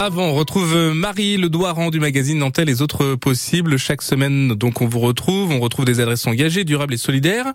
Avant, on retrouve Marie Le Doiran du magazine Nantais Les Autres Possibles. Chaque semaine, donc, on vous retrouve. On retrouve des adresses engagées, durables et solidaires.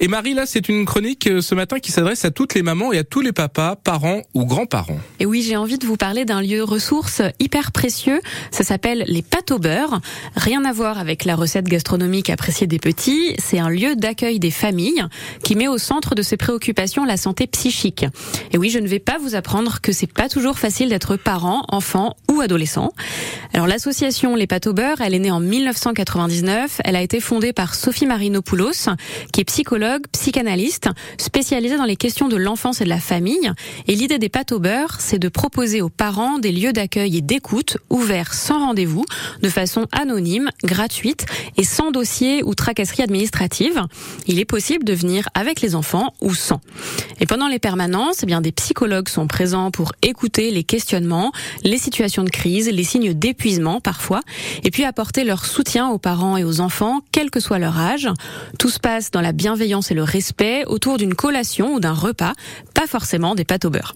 Et Marie, là, c'est une chronique euh, ce matin qui s'adresse à toutes les mamans et à tous les papas, parents ou grands-parents. Et oui, j'ai envie de vous parler d'un lieu ressource hyper précieux. Ça s'appelle les pâtes au beurre. Rien à voir avec la recette gastronomique appréciée des petits. C'est un lieu d'accueil des familles qui met au centre de ses préoccupations la santé psychique. Et oui, je ne vais pas vous apprendre que c'est pas toujours facile d'être parent, enfant ou adolescent. Alors l'association Les Pâtes au beurre, elle est née en 1999. Elle a été fondée par Sophie Marinopoulos, qui est psychologue, psychanalyste, spécialisée dans les questions de l'enfance et de la famille. Et l'idée des pâtes au beurre, c'est de proposer aux parents des lieux d'accueil et d'écoute ouverts sans rendez-vous, de façon anonyme, gratuite et sans dossier ou tracasserie administrative. Il est possible de venir avec les enfants ou sans. Et pendant les permanences, eh bien des psychologues sont présents pour écouter les questionnements, les situations de crise, les signes d'épuisement parfois, et puis apporter leur soutien aux parents et aux enfants, quel que soit leur âge. Tout se passe dans la bienveillance et le respect autour d'une collation ou d'un repas, pas forcément des pâtes au beurre.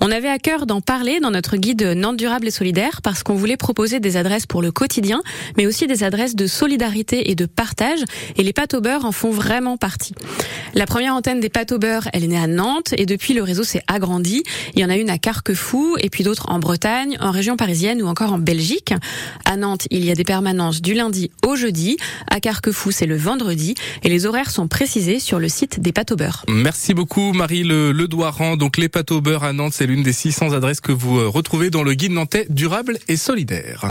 On avait à cœur d'en parler dans notre guide Nantes durable et solidaire parce qu'on voulait proposer des adresses pour le quotidien, mais aussi des adresses de solidarité et de partage, et les pâtes au beurre en font vraiment partie. La première antenne des pâtes au beurre, elle est née à Nantes, et depuis le réseau s'est agrandi. Il y en a une à Carquefou, et puis d'autres en Bretagne, en région parisienne ou encore en Belgique. À Nantes, il y a des permanences du lundi au jeudi. À Carquefou, c'est le vendredi. Et les horaires sont précisés sur le site des pâtes au beurre. Merci beaucoup Marie Le, Donc les pâtes au beurre à Nantes, c'est l'une des 600 adresses que vous euh, retrouvez dans le guide nantais durable et solidaire.